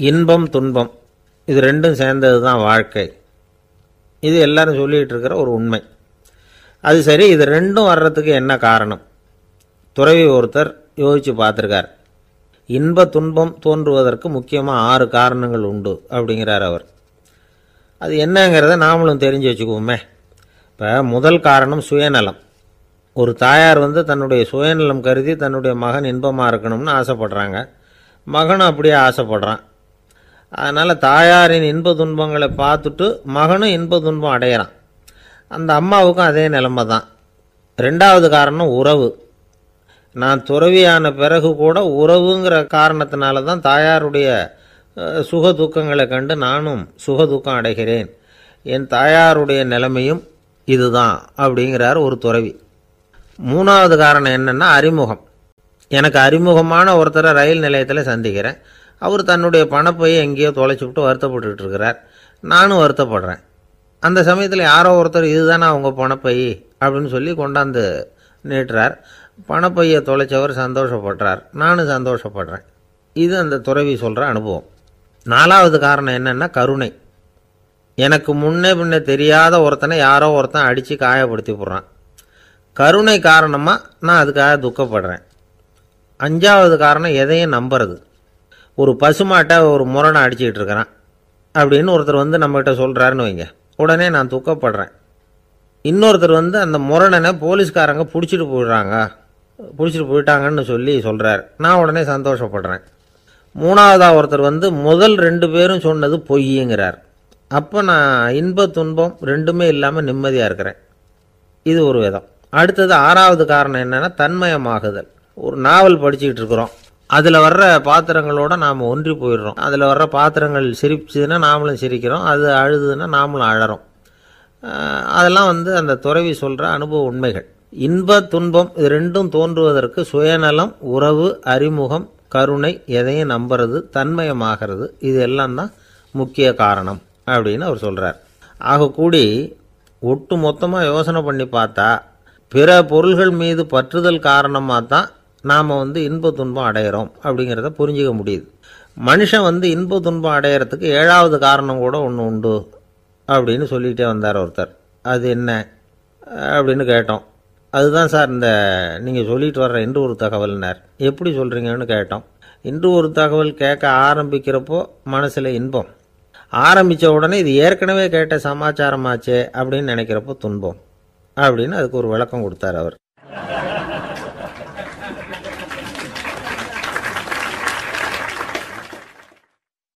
இன்பம் துன்பம். இது ரெண்டும் சேர்ந்தது தான் வாழ்க்கை. இது எல்லாரும் சொல்லிகிட்டு இருக்கிற ஒரு உண்மை. அது சரி இது ரெண்டும் வர்றதுக்கு என்ன காரணம்? துறவி ஒருத்தர் யோசித்து பார்த்துருக்கார். இன்ப துன்பம் தோன்றுவதற்கு முக்கியமாக ஆறு காரணங்கள் உண்டு அப்படிங்கிறார் அவர். அது என்னங்கிறத நாமளும் தெரிஞ்சு வச்சுக்குவோமே. இப்போ முதல் காரணம் சுயநலம். ஒரு தாயார் வந்து தன்னுடைய சுயநலம் கருதி தன்னுடைய மகன் இன்பமாக இருக்கணும்னு ஆசைப்படுறாங்க. மகனும் அப்படியே ஆசைப்படுறான். அதனால் தாயாரின் இன்ப துன்பங்களை பார்த்துட்டு மகனும் இன்ப துன்பம் அடையிறான். அந்த அம்மாவுக்கும் அதே நிலைமை தான் ரெண்டாவது காரணம் உறவு. நான் துறவியான பிறகு கூட உறவுங்கிற காரணத்தினால தான் தாயாருடைய சுக துக்கங்களை கண்டு நானும் சுக துக்கம் அடைகிறேன். என் தாயாருடைய நிலைமையும் இதுதான் அப்படிங்கிறார் ஒரு துறவி. மூணாவது காரணம் என்னென்னா அறிமுகம். எனக்கு அறிமுகமான ஒருத்தரை ரயில் நிலையத்தில் சந்திக்கிறேன். அவர் தன்னுடைய பணப்பையை எங்கேயோ தொலைச்சி விட்டு வருத்தப்பட்டுட்டு இருக்கிறார். நானும் வருத்தப்படுறேன். அந்த சமயத்தில் யாரோ ஒருத்தர் இதுதானே அவங்க பணப்பை? அப்படின்னு சொல்லி கொண்டாந்து நீட்டுறார். பணப்பையை தொலைச்சவர் சந்தோஷப்படுறார். நானும் சந்தோஷப்படுறேன். இது அந்த துறவி சொல்கிற அனுபவம். நாலாவது காரணம் என்னென்னா கருணை. எனக்கு முன்னே பின்னே தெரியாத ஒருத்தனை யாரோ ஒருத்தன் அடித்து காயப்படுத்தி போடுறான் கருணை காரணமாக நான் அதுக்காக துக்கப்படுறேன். அஞ்சாவது காரணம் எதையும் நம்புறது. ஒரு பசுமாட்டை ஒரு முரணை அடிச்சுக்கிட்டு இருக்கிறான். அப்படின்னு ஒருத்தர் வந்து நம்மகிட்ட சொல்கிறாருன்னு வைங்க. உடனே நான் துக்கப்படுறேன். இன்னொருத்தர் வந்து அந்த முரணனை போலீஸ்காரங்க பிடிச்சிட்டு போயிடுறாங்க. பிடிச்சிட்டு போயிட்டாங்கன்னு சொல்லி சொல்கிறார் நான் உடனே சந்தோஷப்படுறேன். மூணாவதாக ஒருத்தர் வந்து முதல் ரெண்டு பேரும் சொன்னது பொய்யுங்கிறார். அப்போ நான் இன்ப துன்பம் ரெண்டுமே இல்லாமல் நிம்மதியாக இருக்கிறேன். இது ஒரு விதம். அடுத்தது ஆறாவது காரணம் என்னென்னா தன்மயமாகுதல். ஒரு நாவல் படிச்சுக்கிட்டு இருக்கிறோம். அதில் வர்ற பாத்திரங்களோட நாம் ஒன்றி போயிடுறோம். அதில் வர்ற பாத்திரங்கள் சிரிச்சுதுன்னா நாமளும் சிரிக்கிறோம். அது அழுதுன்னா நாமளும் அழறோம். அதெல்லாம் வந்து அந்த துறவி சொல்கிற அனுபவ உண்மைகள். இன்ப துன்பம் இது ரெண்டும் தோன்றுவதற்கு சுயநலம் உறவு அறிமுகம் கருணை எதையும் நம்புறது தன்மயமாகிறது இது எல்லாம் தான் முக்கிய காரணம் அப்படின்னு அவர் சொல்கிறார் ஆக கூடி ஒட்டு மொத்தமாக யோசனை பண்ணி பார்த்தா பிற பொருள்கள் மீது பற்றுதல் காரணமாக தான் நாம் வந்து இன்ப துன்பம் அடையிறோம் அப்படிங்கிறத புரிஞ்சுக்க முடியுது. மனுஷன் வந்து இன்ப துன்பம் அடையிறதுக்கு ஏழாவது காரணம் கூட ஒன்று உண்டு அப்படின்னு சொல்லிகிட்டே வந்தார் ஒருத்தர். அது என்ன? அப்படின்னு கேட்டோம். அதுதான் சார் இந்த நீங்கள் சொல்லிட்டு வர்ற இன்று ஒரு தகவல்னார். எப்படி சொல்கிறீங்கன்னு கேட்டோம். இன்று ஒரு தகவல் கேட்க ஆரம்பிக்கிறப்போ மனசில் இன்பம். ஆரம்பித்த உடனே இது ஏற்கனவே கேட்ட சமாச்சாரமாச்சே அப்படின்னு நினைக்கிறப்போ துன்பம். அப்படின்னு அதுக்கு ஒரு விளக்கம் கொடுத்தார் அவர்.